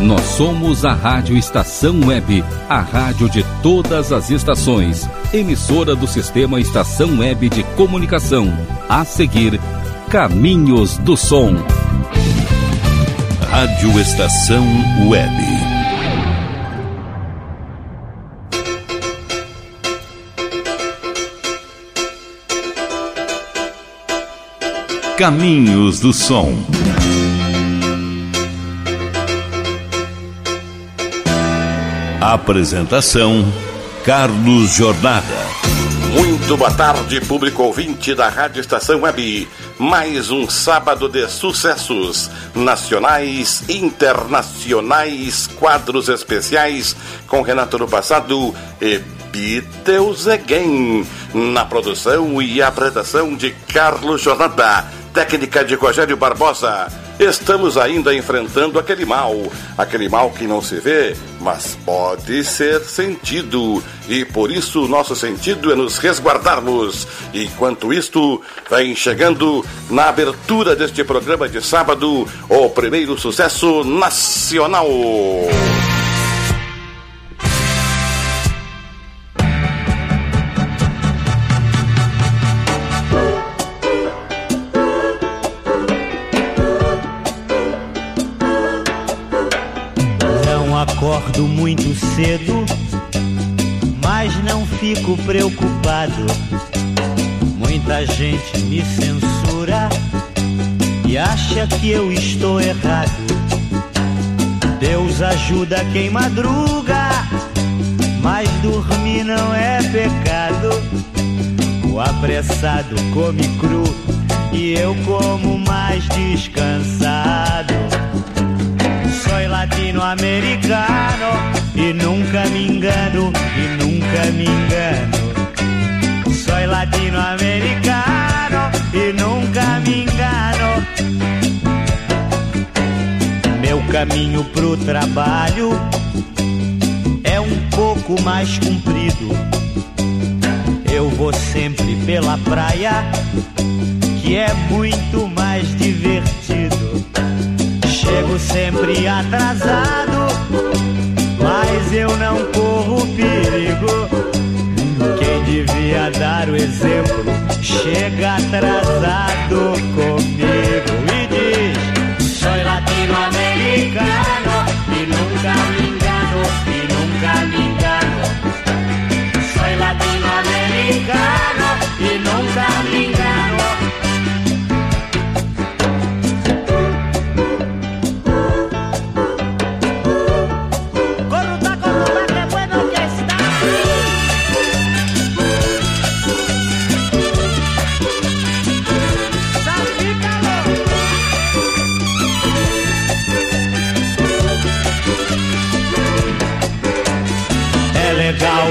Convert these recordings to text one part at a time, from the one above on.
Nós somos a Rádio Estação Web, a rádio de todas as estações, emissora do sistema Estação Web de Comunicação. A seguir, Caminhos do Som. Rádio Estação Web. Caminhos do Som. Apresentação: Carlos Jornada. Muito boa tarde, público ouvinte da Rádio Estação Web. Mais um sábado de sucessos nacionais, internacionais, quadros especiais com Renato no passado e Beatles Again. Na produção e apresentação de Carlos Jornada, técnica de Rogério Barbosa estamos ainda enfrentando aquele mal, aquele mal que não se vê, mas pode ser sentido. E por isso nosso sentido é nos resguardarmos. Enquanto isto, vem chegando na abertura deste programa de sábado o primeiro sucesso nacional. Cedo, mas não fico preocupado. Muita gente me censura e acha que eu estou errado. Deus ajuda quem madruga, mas dormir não é pecado. O apressado come cru e eu como mais descansado latino-americano e nunca me engano, e nunca me engano. Sou latino-americano e nunca me engano. Meu caminho pro trabalho é um pouco mais comprido. Eu vou sempre pela praia, que é muito mais divertido. Chego sempre atrasado, mas eu não corro perigo. Quem devia dar o exemplo chega atrasado comigo e diz: Sou latino-americano e nunca me engano, e nunca me engano. Sou latino-americano e nunca me engano.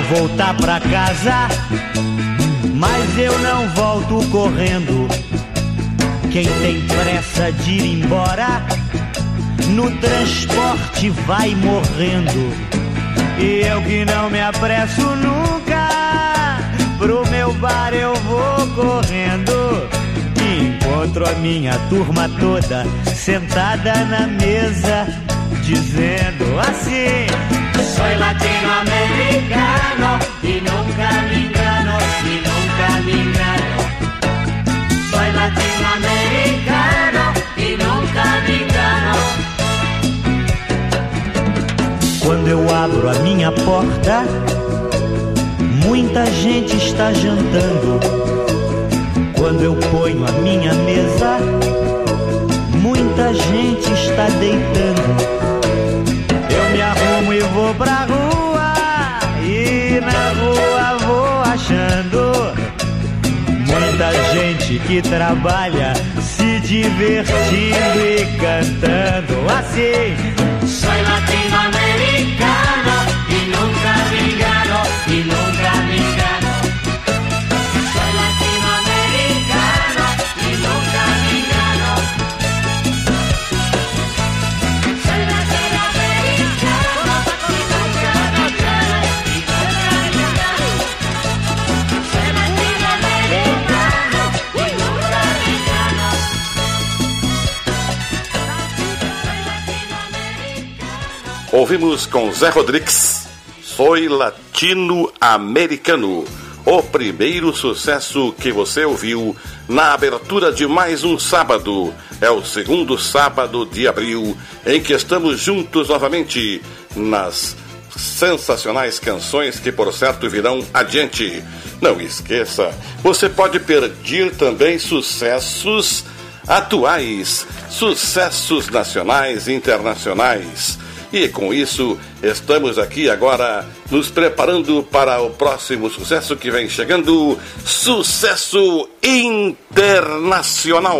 Voltar pra casa, mas eu não volto correndo. Quem tem pressa de ir embora, no transporte vai morrendo. E eu que não me apresso nunca, pro meu bar eu vou correndo. E encontro a minha turma toda sentada na mesa, dizendo assim. Soy latinoamericano y nunca me engano, y nunca me engano. Soy latinoamericano y nunca me engano. Quando eu abro a minha porta, muita gente está jantando. Quando eu ponho a minha mesa, muita gente está deitando me arrumo vou pra rua E na rua vou achando Muita gente que trabalha Se divertindo e cantando Assim. Sou latino-americano Ouvimos com Zé Rodrigues, Soy Latino-Americano, o primeiro sucesso que você ouviu na abertura de mais um sábado. É o segundo sábado de abril em que estamos juntos novamente nas sensacionais canções que, por certo, virão adiante. Não esqueça, você pode pedir também sucessos atuais, sucessos nacionais e internacionais. E com isso, estamos aqui agora nos preparando para o próximo sucesso que vem chegando sucesso internacional.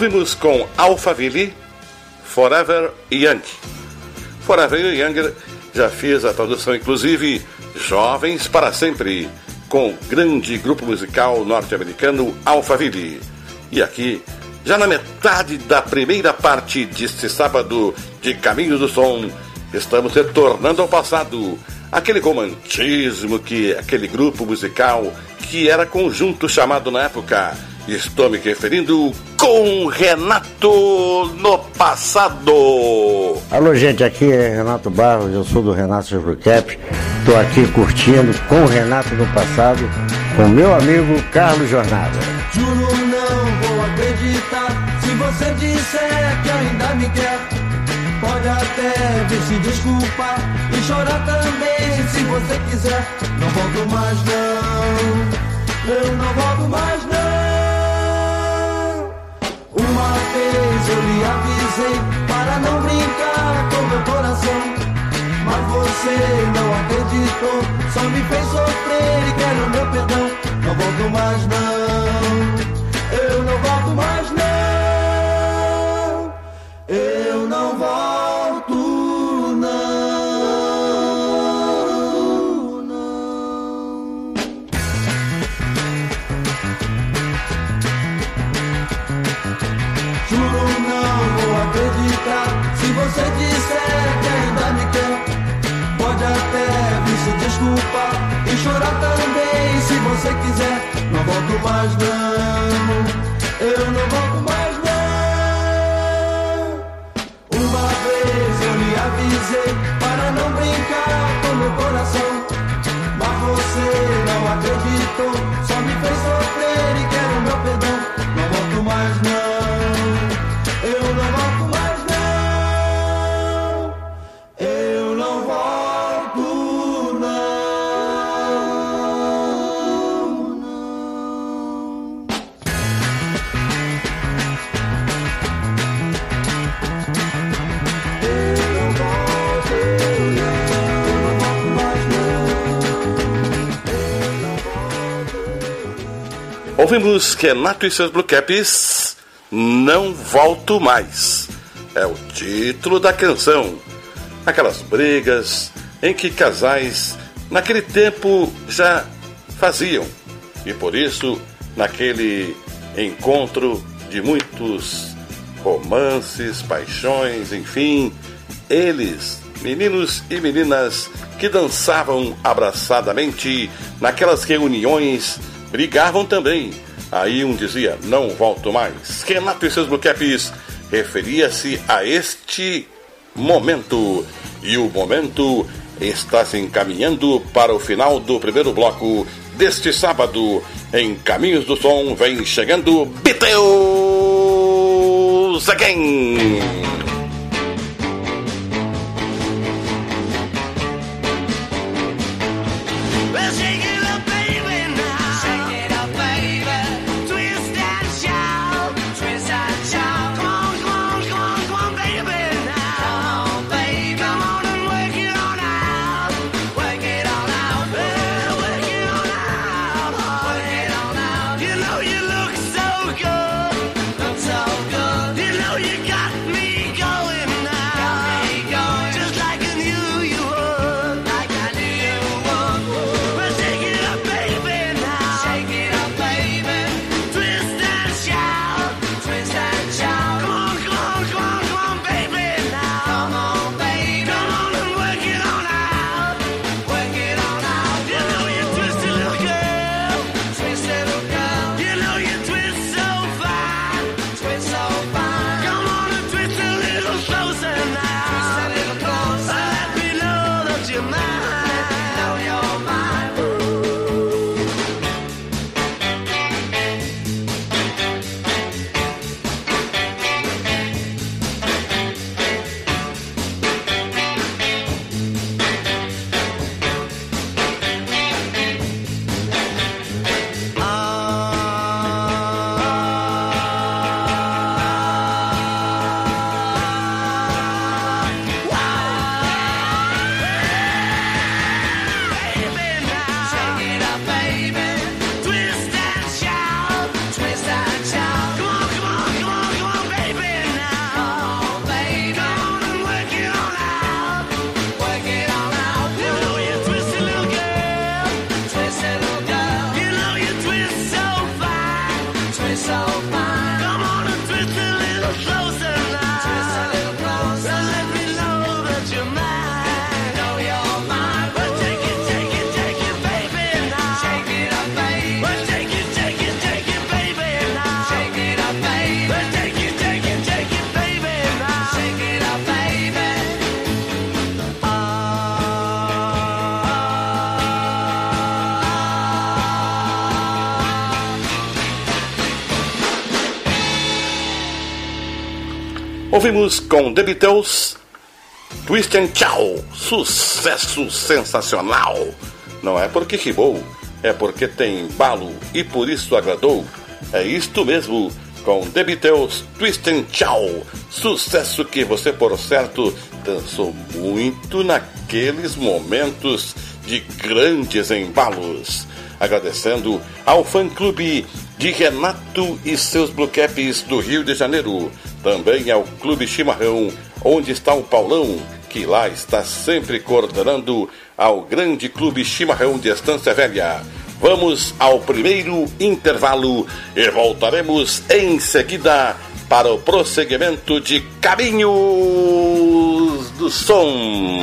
Ouvimos com Alphaville, Forever Young. Forever Young já fez a tradução, inclusive, Jovens para Sempre, com o grande grupo musical norte-americano Alphaville. E aqui, já na metade da primeira parte deste sábado de Caminhos do Som, estamos retornando ao passado. Aquele romantismo que aquele grupo musical que era conjunto chamado na época. Estou me referindo com Renato no passado. Alô, gente, aqui é Renato Barros, eu sou do Renato Jurucap. Estou aqui curtindo com Renato no passado, com meu amigo Carlos Jornada. Juro não vou acreditar se você disser que ainda me quer. Pode até vir se desculpar e chorar também se você quiser. Não volto mais não, eu não volto mais não. Uma vez eu lhe avisei para não brincar com meu coração. Mas você não acreditou, só me fez sofrer e quero meu perdão. Não volto mais, não. Eu não volto mais, não. você quiser. Não volto mais, não. Eu não volto mais, não. Uma vez eu lhe avisei para não brincar com meu coração. Mas você não acreditou. Só me Ouvimos Renato é e seus Blue Caps, Não Volto Mais. É o título da canção. Aquelas brigas em que casais naquele tempo já faziam. E por isso, naquele encontro de muitos romances, paixões, enfim, eles, meninos e meninas que dançavam abraçadamente naquelas reuniões brigavam também. Aí um dizia, não volto mais. Renato e seus Blue Caps referia-se a este momento. E o momento está se encaminhando para o final do primeiro bloco deste sábado. Em Caminhos do Som vem chegando Beatles Again. Ouvimos com The Beatles, Twist and Chow, sucesso sensacional. Não é porque ribou, é porque tem embalo e por isso agradou. É isto mesmo, com The Beatles, Twist and Chow, sucesso que você, por certo, dançou muito naqueles momentos de grandes embalos. Agradecendo ao fã-clube de Renato e seus Blue Caps do Rio de Janeiro. Também ao Clube Chimarrão, onde está o Paulão, que lá está sempre coordenando ao grande Clube Chimarrão de Estância Velha. Vamos ao primeiro intervalo e voltaremos em seguida para o prosseguimento de Caminhos do Som.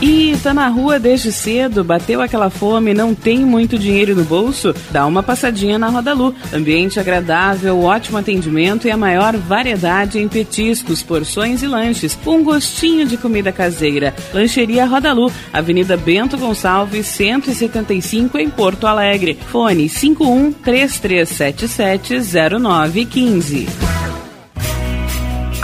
E tá na rua desde cedo, bateu aquela fome, não tem muito dinheiro no bolso? Dá uma passadinha na Rodalu. Ambiente agradável, ótimo atendimento e a maior variedade em petiscos, porções e lanches, um gostinho de comida caseira. Lancheria Rodalu, Avenida Bento Gonçalves, 175 em Porto Alegre. Fone 51 3377 0915.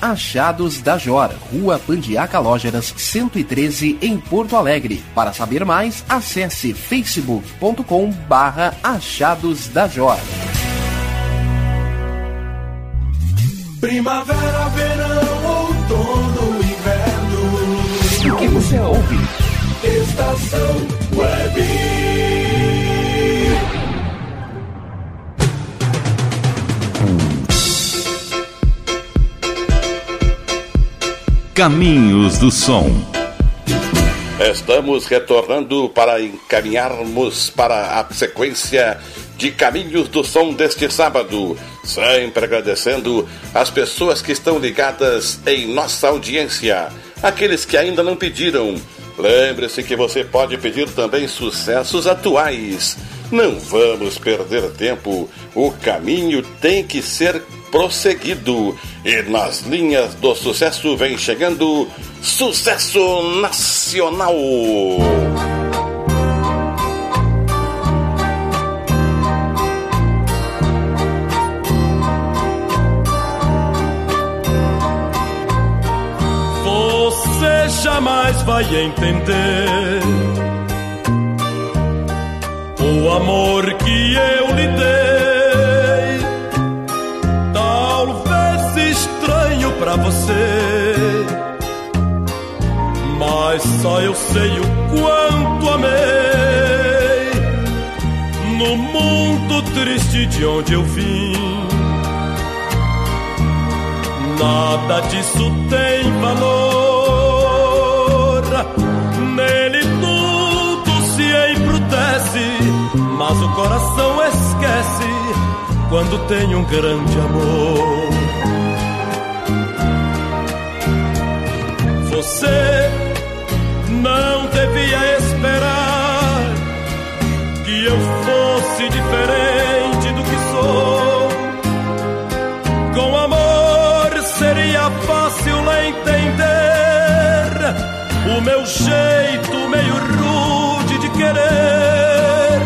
Achados da Jor, Rua Pandiaca Lógeras, 113 em Porto Alegre. Para saber mais, acesse facebook.com barra Achados da Jor. Primavera, verão, outono, inverno. O que você ouve? Estação Web. Caminhos do Som. Estamos retornando para encaminharmos para a sequência de Caminhos do Som deste sábado. Sempre agradecendo as pessoas que estão ligadas em nossa audiência, aqueles que ainda não pediram. Lembre-se que você pode pedir também sucessos atuais. Não vamos perder tempo, o caminho tem que ser prosseguido. E nas linhas do sucesso vem chegando Sucesso Nacional. Você jamais vai entender o amor que eu pra você, mas só eu sei o quanto amei. No mundo triste de onde eu vim. Nada disso tem valor. Nele tudo se embrutece, mas o coração esquece quando tem um grande amor. Você não devia esperar que eu fosse diferente do que sou. Com amor seria fácil entender o meu jeito meio rude de querer.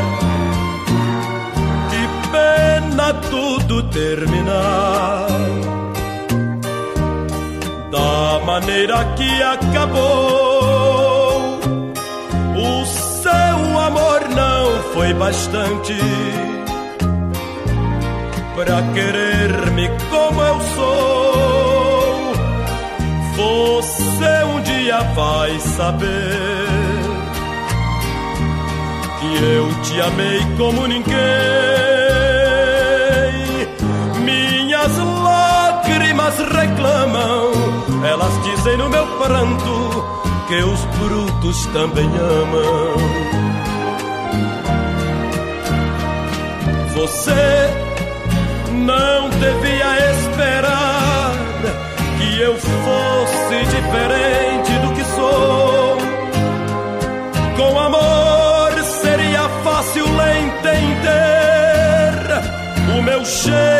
Que pena tudo terminar maneira que acabou. O seu amor não foi bastante pra querer-me como eu sou. Você um dia vai saber que eu te amei como ninguém. Minhas lágrimas reclamam, elas dizem no meu pranto que os brutos também amam. Você não devia esperar que eu fosse diferente do que sou. Com amor seria fácil entender o meu jeito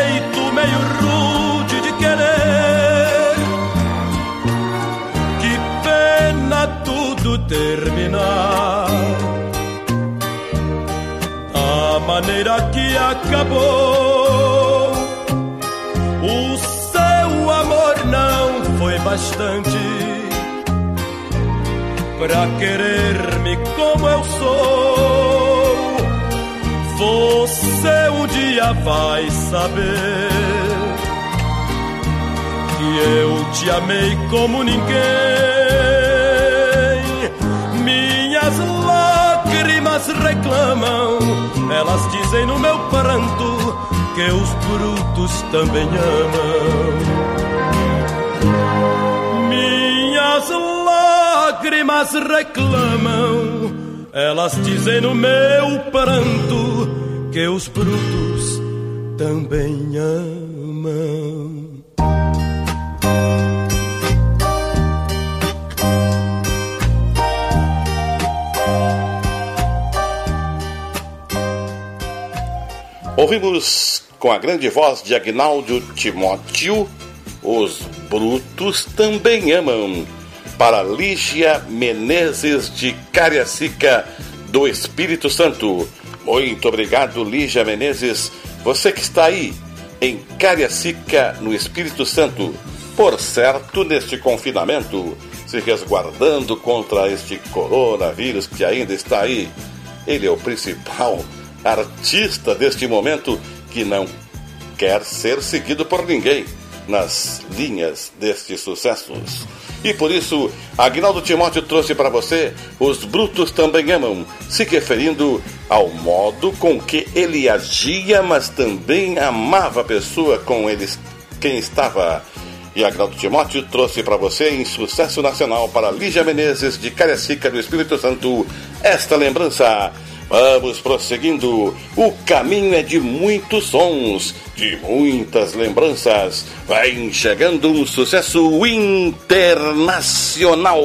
acabou. O seu amor não foi bastante pra querer-me como eu sou. Você um dia vai saber que eu te amei como ninguém. Lágrimas reclamam, elas dizem no meu pranto que os brutos também amam. Minhas lágrimas reclamam, elas dizem no meu pranto que os brutos também amam. Ouvimos com a grande voz de Agnaldo Timóteo, os brutos também amam, para Lígia Menezes de Cariacica, do Espírito Santo. Muito obrigado, Lígia Menezes, você que está aí em Cariacica, no Espírito Santo. Por certo, neste confinamento, se resguardando contra este coronavírus que ainda está aí. Ele é o principal artista deste momento que não quer ser seguido por ninguém nas linhas destes sucessos. E por isso, Agnaldo Timóteo trouxe para você Os Brutos Também Amam, se referindo ao modo com que ele agia, mas também amava a pessoa com eles, quem estava. E Agnaldo Timóteo trouxe para você em sucesso nacional para Lígia Menezes de Cariacica do Espírito Santo esta lembrança. Vamos prosseguindo. O caminho é de muitos sons, de muitas lembranças. Vai chegando um sucesso internacional.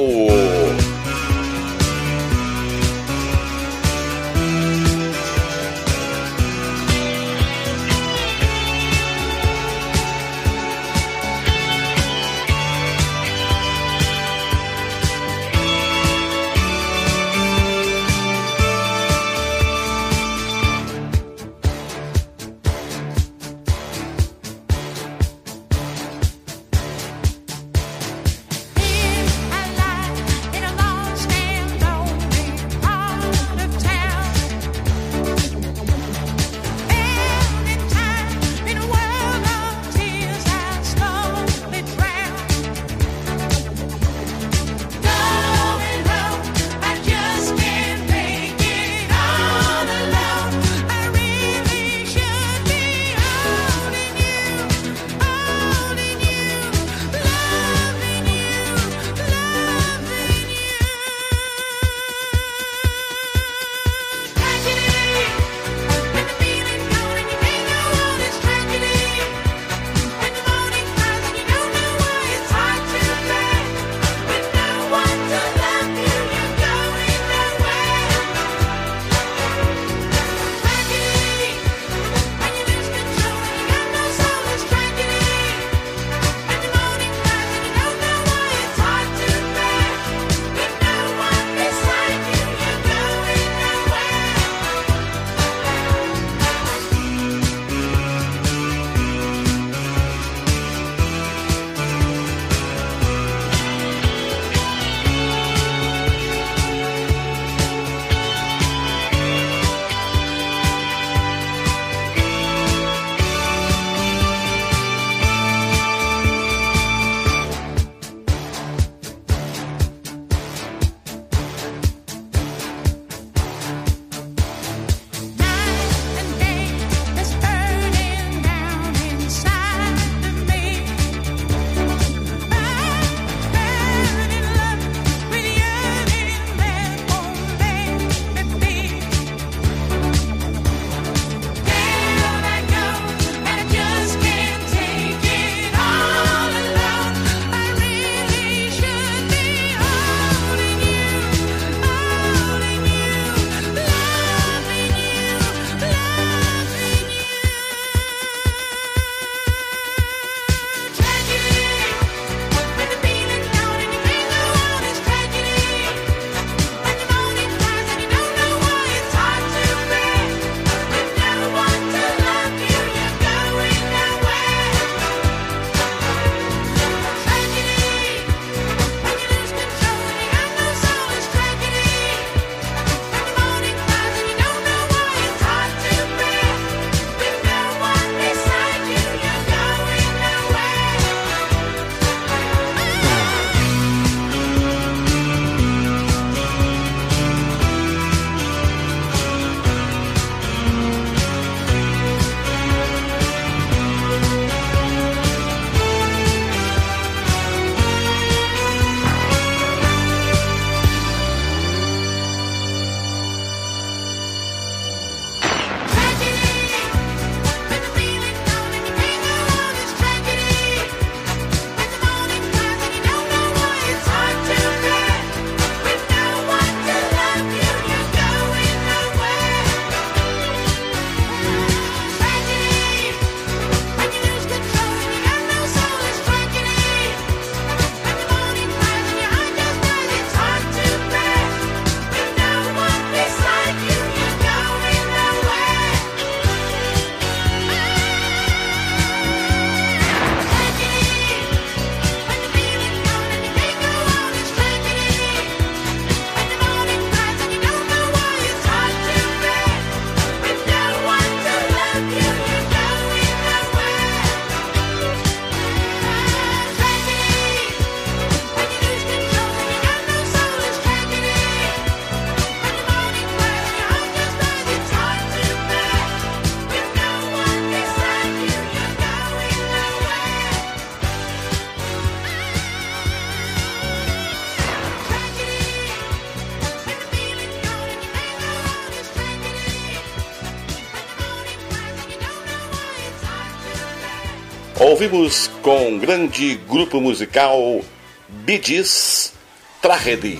Ouvimos com o grande grupo musical Bidis Tragedy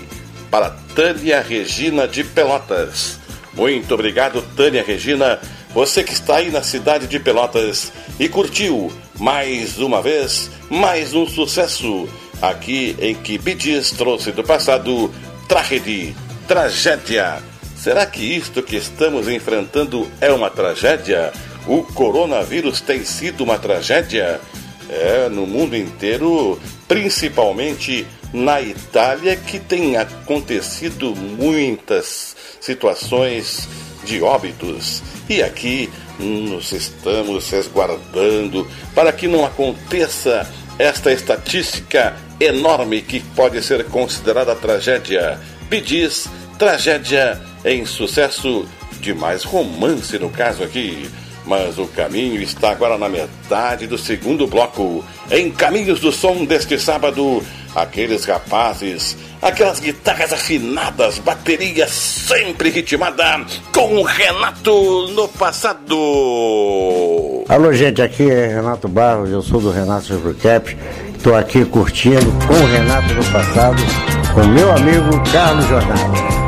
para Tânia Regina de Pelotas. Muito obrigado, Tânia Regina, você que está aí na cidade de Pelotas e curtiu mais uma vez mais um sucesso aqui em que Bidis trouxe do passado Tragedy, tragédia. Será que isto que estamos enfrentando é uma tragédia? O coronavírus tem sido uma tragédia? É, no mundo inteiro, principalmente na Itália, que tem acontecido muitas situações de óbitos. E aqui nos estamos resguardando para que não aconteça esta estatística enorme que pode ser considerada tragédia. Bidis, tragédia em sucesso de mais romance no caso aqui. Mas o caminho está agora na metade do segundo bloco. Em Caminhos do Som deste sábado, aqueles rapazes, aquelas guitarras afinadas, bateria sempre ritmada, com o Renato no passado. Alô, gente, aqui é Renato Barros, eu sou do Renato Supercap. Estou aqui curtindo com o Renato no passado, com meu amigo Carlos Jornal.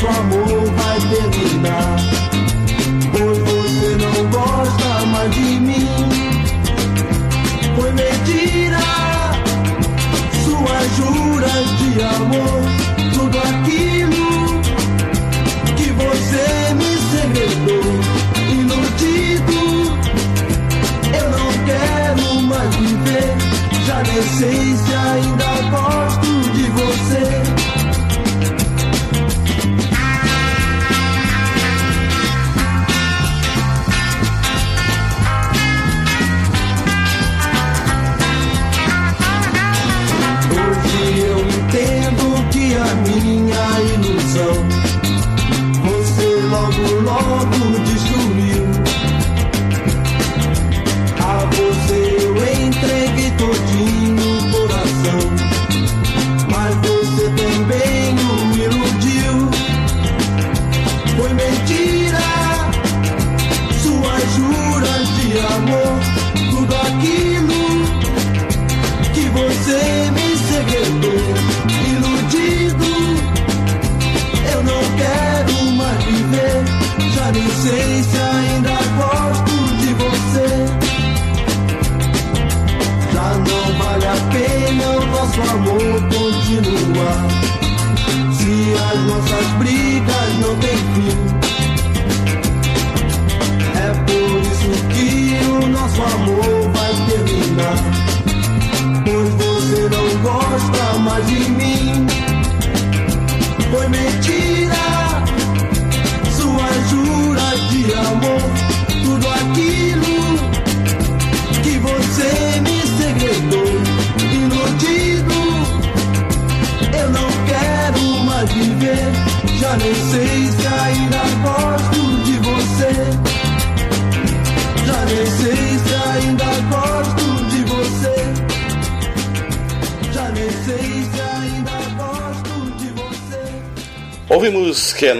Nosso amor vai terminar. Pois você não gosta mais de mim. Foi mentira. Suas juras de amor. Tudo aquilo que você me segredou, iludido. Eu não quero mais viver, já nem sei se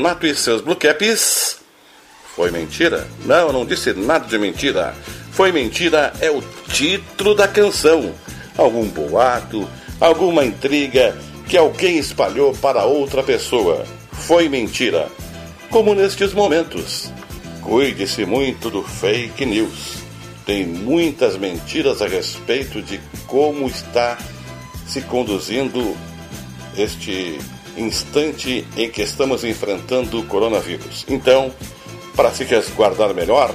Renato e seus Blue Caps. Foi mentira? Não, não disse nada de mentira. Foi mentira é o título da canção. Algum boato, alguma intriga que alguém espalhou para outra pessoa. Foi mentira. Como nestes momentos. Cuide-se muito do fake news. Tem muitas mentiras a respeito de como está se conduzindo este instante em que estamos enfrentando o coronavírus. Então, para se resguardar melhor,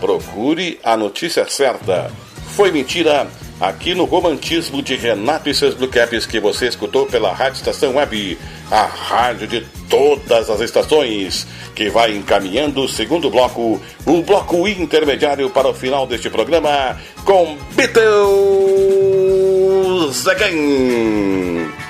procure a notícia certa. Foi mentira aqui no Romantismo de Renato e seus Blue Caps que você escutou pela Rádio Estação Web, a rádio de todas as estações, que vai encaminhando o segundo bloco, o bloco intermediário para o final deste programa, com Beatles Again.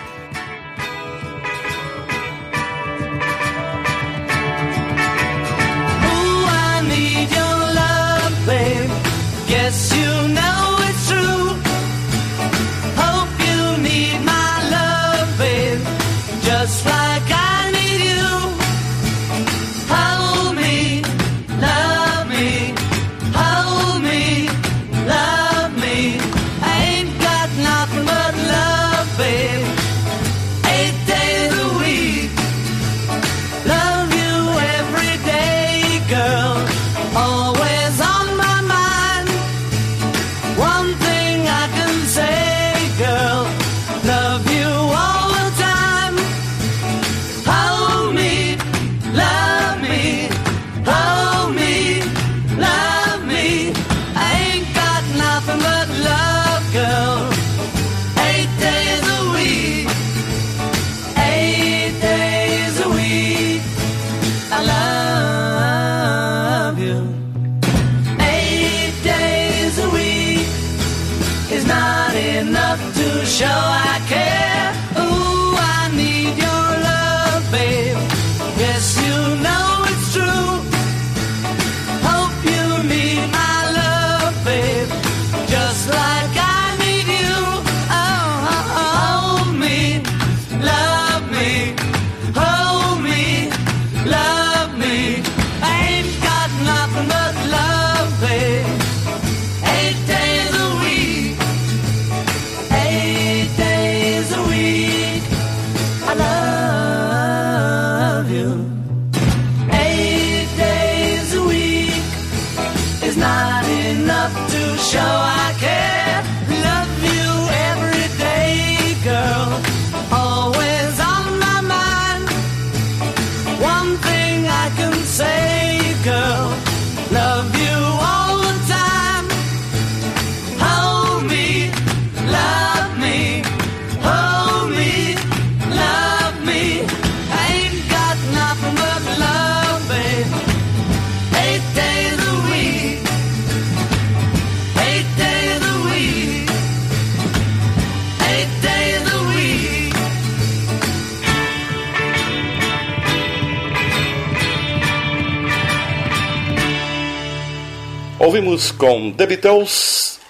The Beatles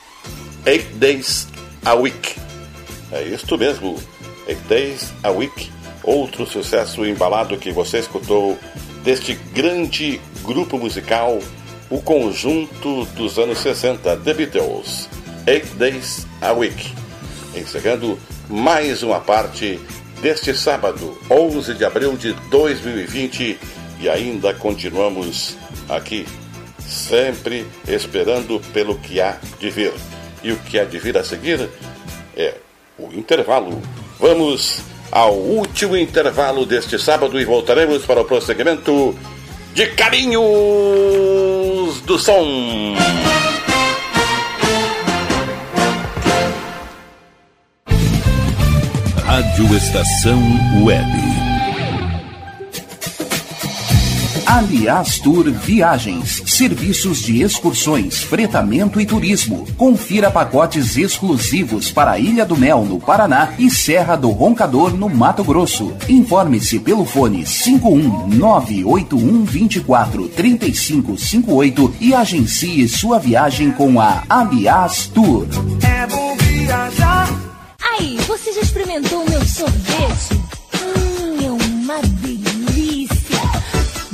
Eight Days a Week. É isto mesmo, Eight Days a Week. Outro sucesso embalado que você escutou deste grande grupo musical, o conjunto dos anos 60, The Beatles. Eight Days a Week. Encerrando mais uma parte deste sábado, 11 de abril de 2020, e ainda continuamos aqui sempre esperando pelo que há de vir. E o que há de vir a seguir é o intervalo. Vamos ao último intervalo deste sábado e voltaremos para o prosseguimento de Carinhos do Som. Rádio Estação Web. Aliás Tour Viagens, serviços de excursões, fretamento e turismo. Confira pacotes exclusivos para a Ilha do Mel, no Paraná e Serra do Roncador, no Mato Grosso. Informe-se pelo fone 51981243558 e agencie sua viagem com a Aliás Tour. É bom viajar. Aí, você já experimentou o meu sorvete? Hum, é uma delícia.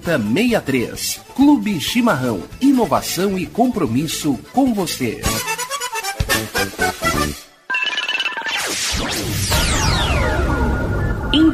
7063. Clube Chimarrão. Inovação e compromisso com você.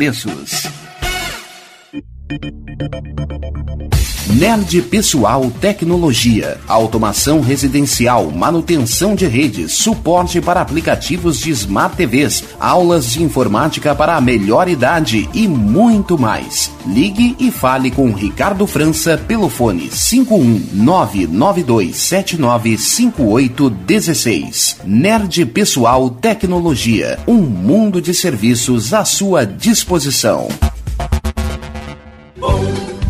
preços. Nerd Pessoal Tecnologia, automação residencial, manutenção de redes, suporte para aplicativos de Smart TVs, aulas de informática para a melhor idade e muito mais. Ligue e fale com Ricardo França pelo fone 51992795816. Nerd Pessoal Tecnologia, um mundo de serviços à sua disposição.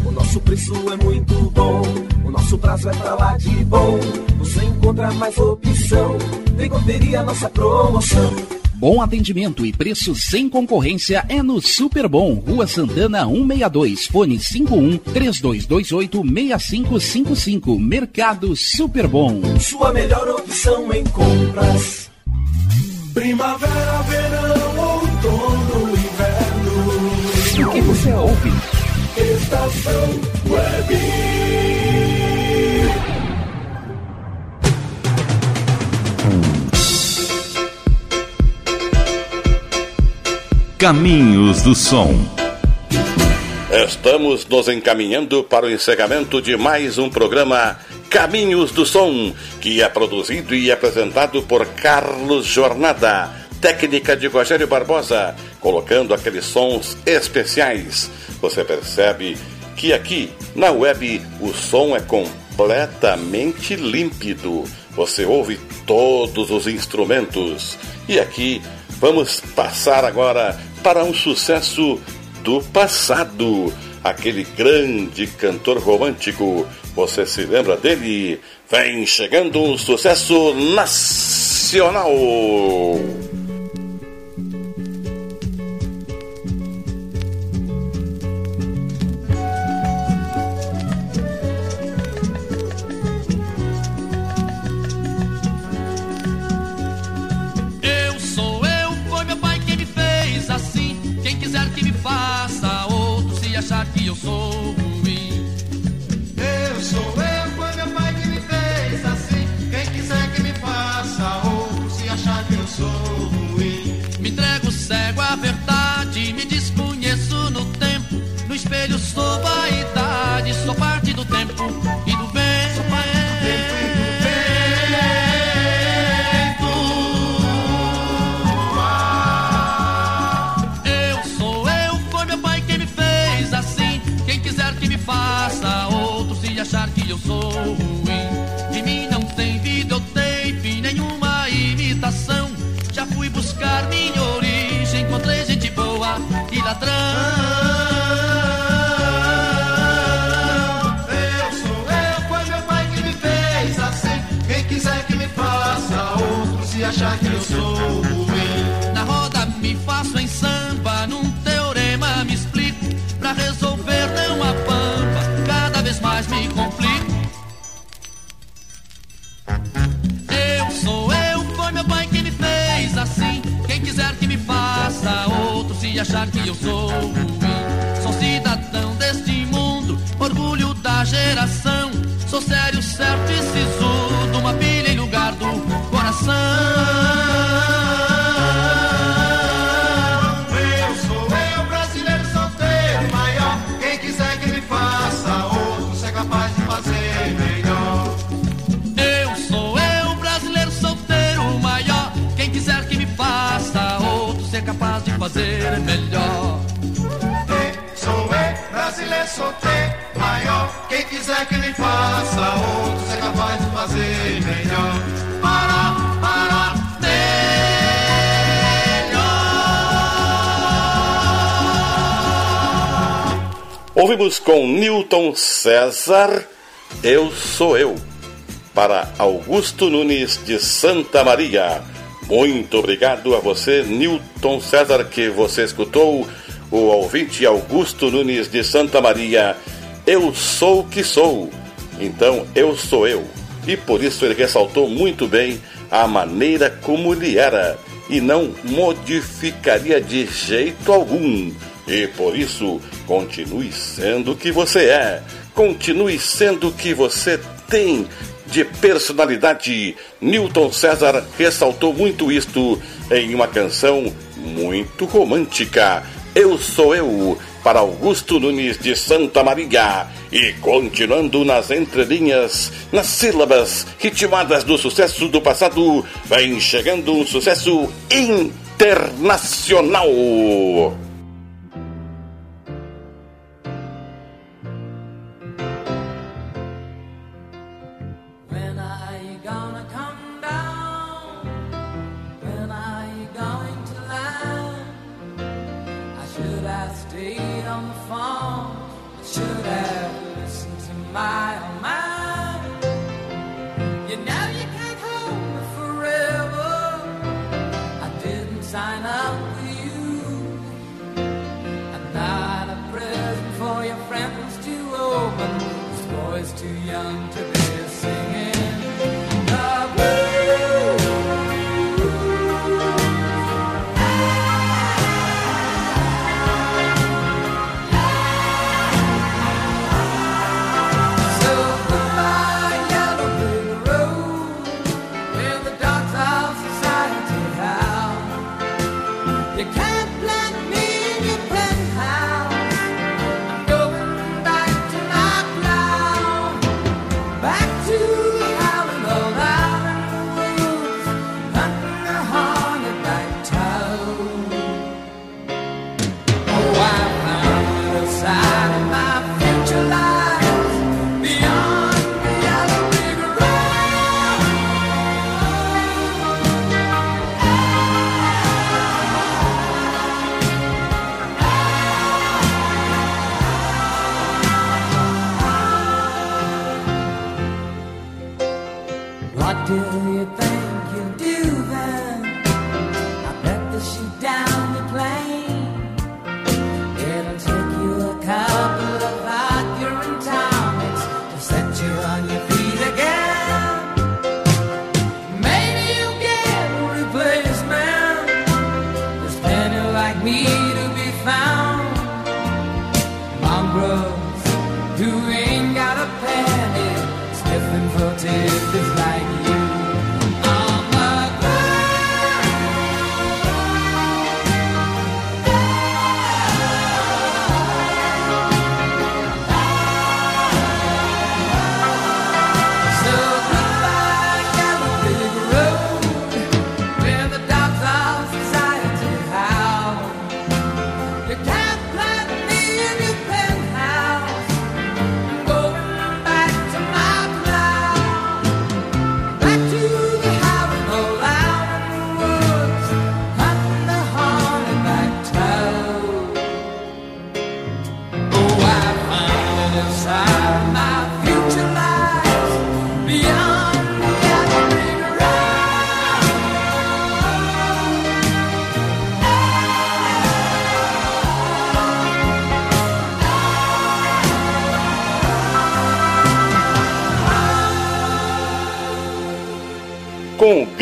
O nosso preço é muito bom. O nosso prazo é pra lá de bom. Você encontra mais opção. Vem conferir a nossa promoção. Bom atendimento e preço sem concorrência é no Super Bom, Rua Santana 162, fone 51 3228 6555, Mercado Super Bom. Sua melhor opção em compras. Primavera, verão, outono, inverno. O que você ouve? Estação Web. Caminhos do Som. Estamos nos encaminhando para o encerramento de mais um programa Caminhos do Som, que é produzido e apresentado por Carlos Jornada, técnica de Rogério Barbosa, colocando aqueles sons especiais. Você percebe que aqui na web o som é completamente límpido. Você ouve todos os instrumentos. E aqui vamos passar agora para um sucesso do passado. Aquele grande cantor romântico. Você se lembra dele? Vem chegando um sucesso nacional. Outro se achar que eu sou ruim. Sou quiser que me faça, outros é capaz de fazer melhor. Para, para, Ouvimos com Newton César, Eu Sou Eu, para Augusto Nunes de Santa Maria. Muito obrigado a você, Newton César, que você escutou, o ouvinte Augusto Nunes de Santa Maria. Eu sou o que sou, então eu sou eu. E por isso ele ressaltou muito bem a maneira como ele era e não modificaria de jeito algum. E por isso, continue sendo o que você é. Continue sendo o que você tem de personalidade. Newton César ressaltou muito isto em uma canção muito romântica. Eu sou eu, para Augusto Nunes de Santa Maria. E continuando nas entrelinhas, nas sílabas ritmadas do sucesso do passado, vem chegando um sucesso internacional.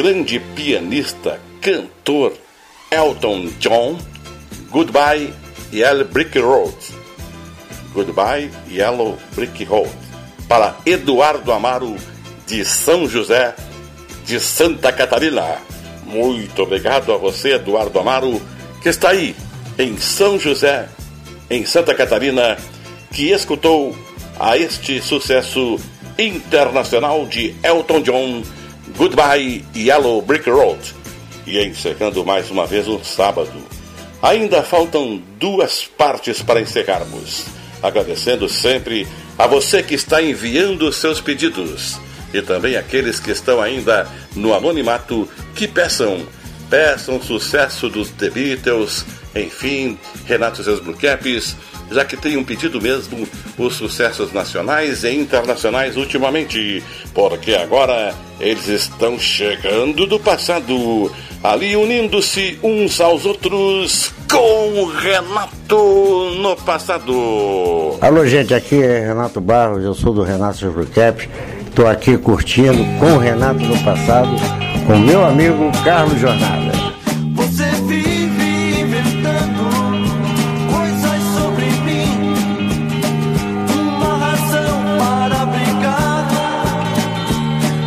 Grande pianista, cantor Elton John, Goodbye Yellow Brick Road. Goodbye Yellow Brick Road. Para Eduardo Amaro, de São José, de Santa Catarina. Muito obrigado a você, Eduardo Amaro, que está aí, em São José, em Santa Catarina, que escutou a este sucesso internacional de Elton John, Goodbye Yellow Brick Road. E encerrando mais uma vez um sábado. Ainda faltam duas partes para encerrarmos. Agradecendo sempre A você que está enviando seus pedidos e também aqueles que estão ainda no anonimato, que peçam, peçam sucesso dos The Beatles, enfim, Renato seus Blue Caps, já que tem um pedido mesmo os sucessos nacionais e internacionais ultimamente, porque agora eles estão chegando do passado, ali unindo-se uns aos outros com Renato no passado. Alô, gente, aqui é Renato Barros, eu sou do Renato Supercap. Estou aqui curtindo com Renato no passado, com meu amigo Carlos Jornada. Você vive inventando coisas sobre mim, uma razão para.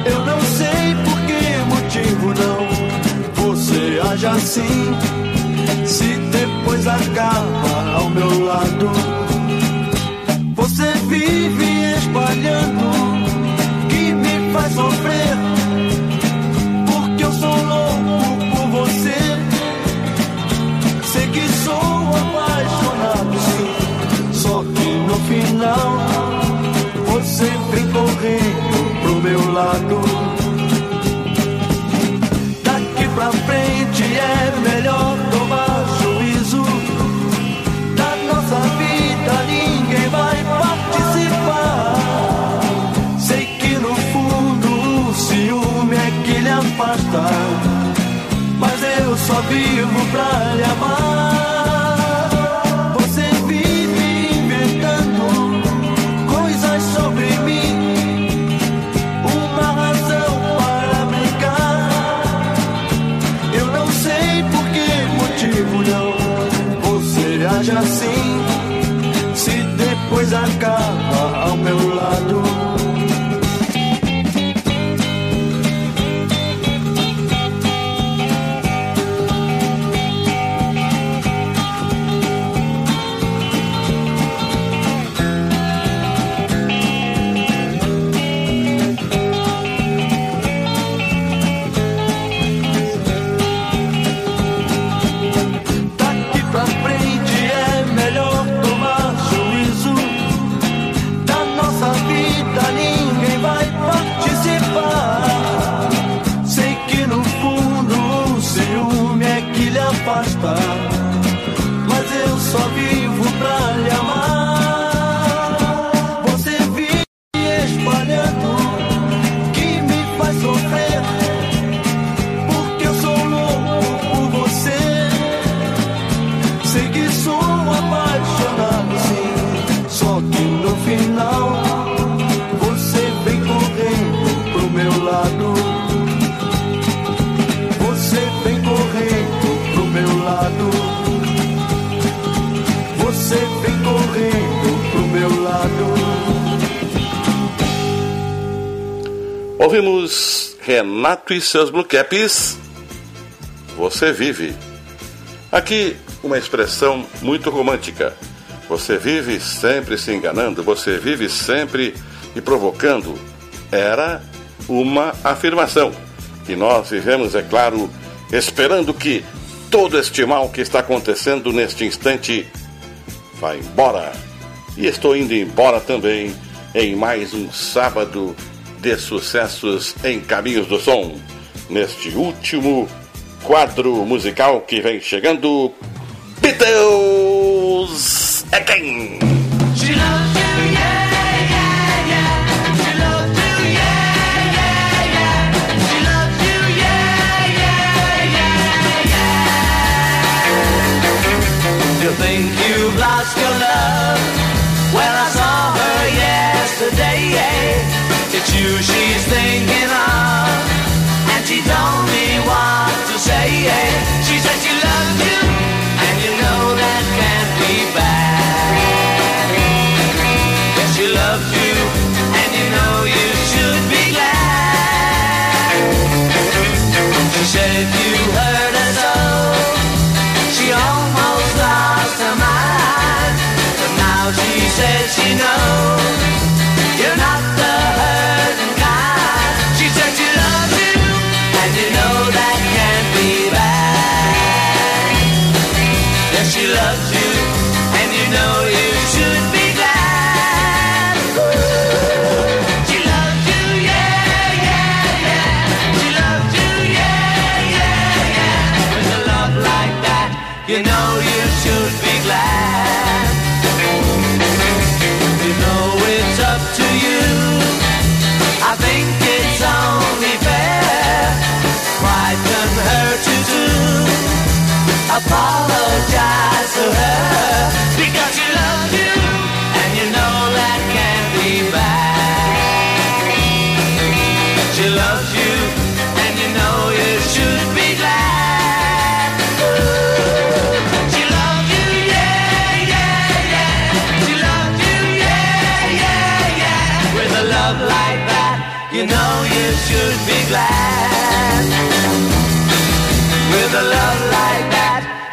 Eu não sei por que motivo não você assim. Renato e seus Blue Caps. Você vive. Aqui uma expressão muito romântica. Você vive sempre se enganando, você vive sempre me provocando. Era uma afirmação. E nós vivemos, é claro, esperando que todo este mal que está acontecendo neste instante vá embora. E estou indo embora também em mais um sábado de sucessos em Caminhos do Som. Neste último quadro musical que vem chegando, Beatles Again. She loves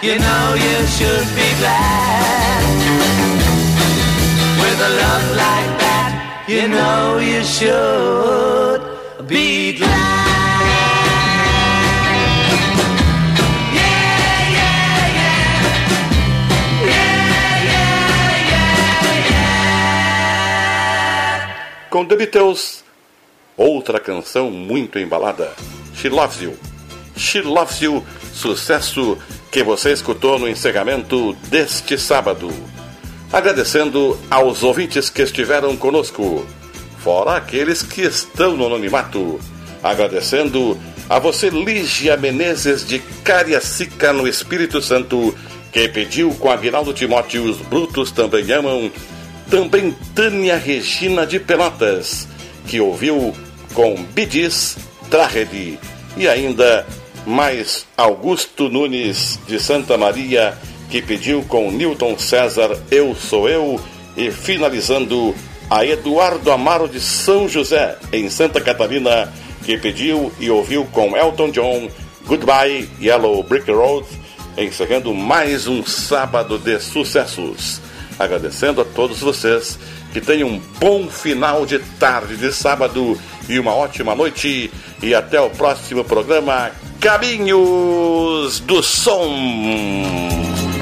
you know you should be glad. With a love like that, you know you should be glad. Com The Beatles, outra canção muito embalada. She Loves You. She Loves You, sucesso que você escutou no encerramento deste sábado. Agradecendo aos ouvintes que estiveram conosco, fora aqueles que estão no anonimato. Agradecendo a você, Lígia Menezes de Cariacica, no Espírito Santo, que pediu com Aguinaldo Timóteo Os Brutos Também Amam. Também Tânia Regina de Pelotas, que ouviu com Bidis Tragedy. E ainda mais Augusto Nunes de Santa Maria, que pediu com Newton César Eu Sou Eu. E finalizando a Eduardo Amaro de São José, em Santa Catarina, que pediu e ouviu com Elton John Goodbye Yellow Brick Road, encerrando mais um sábado de sucessos. Agradecendo a todos vocês que tenham um bom final de tarde de sábado e uma ótima noite. E até o próximo programa Caminhos do Som.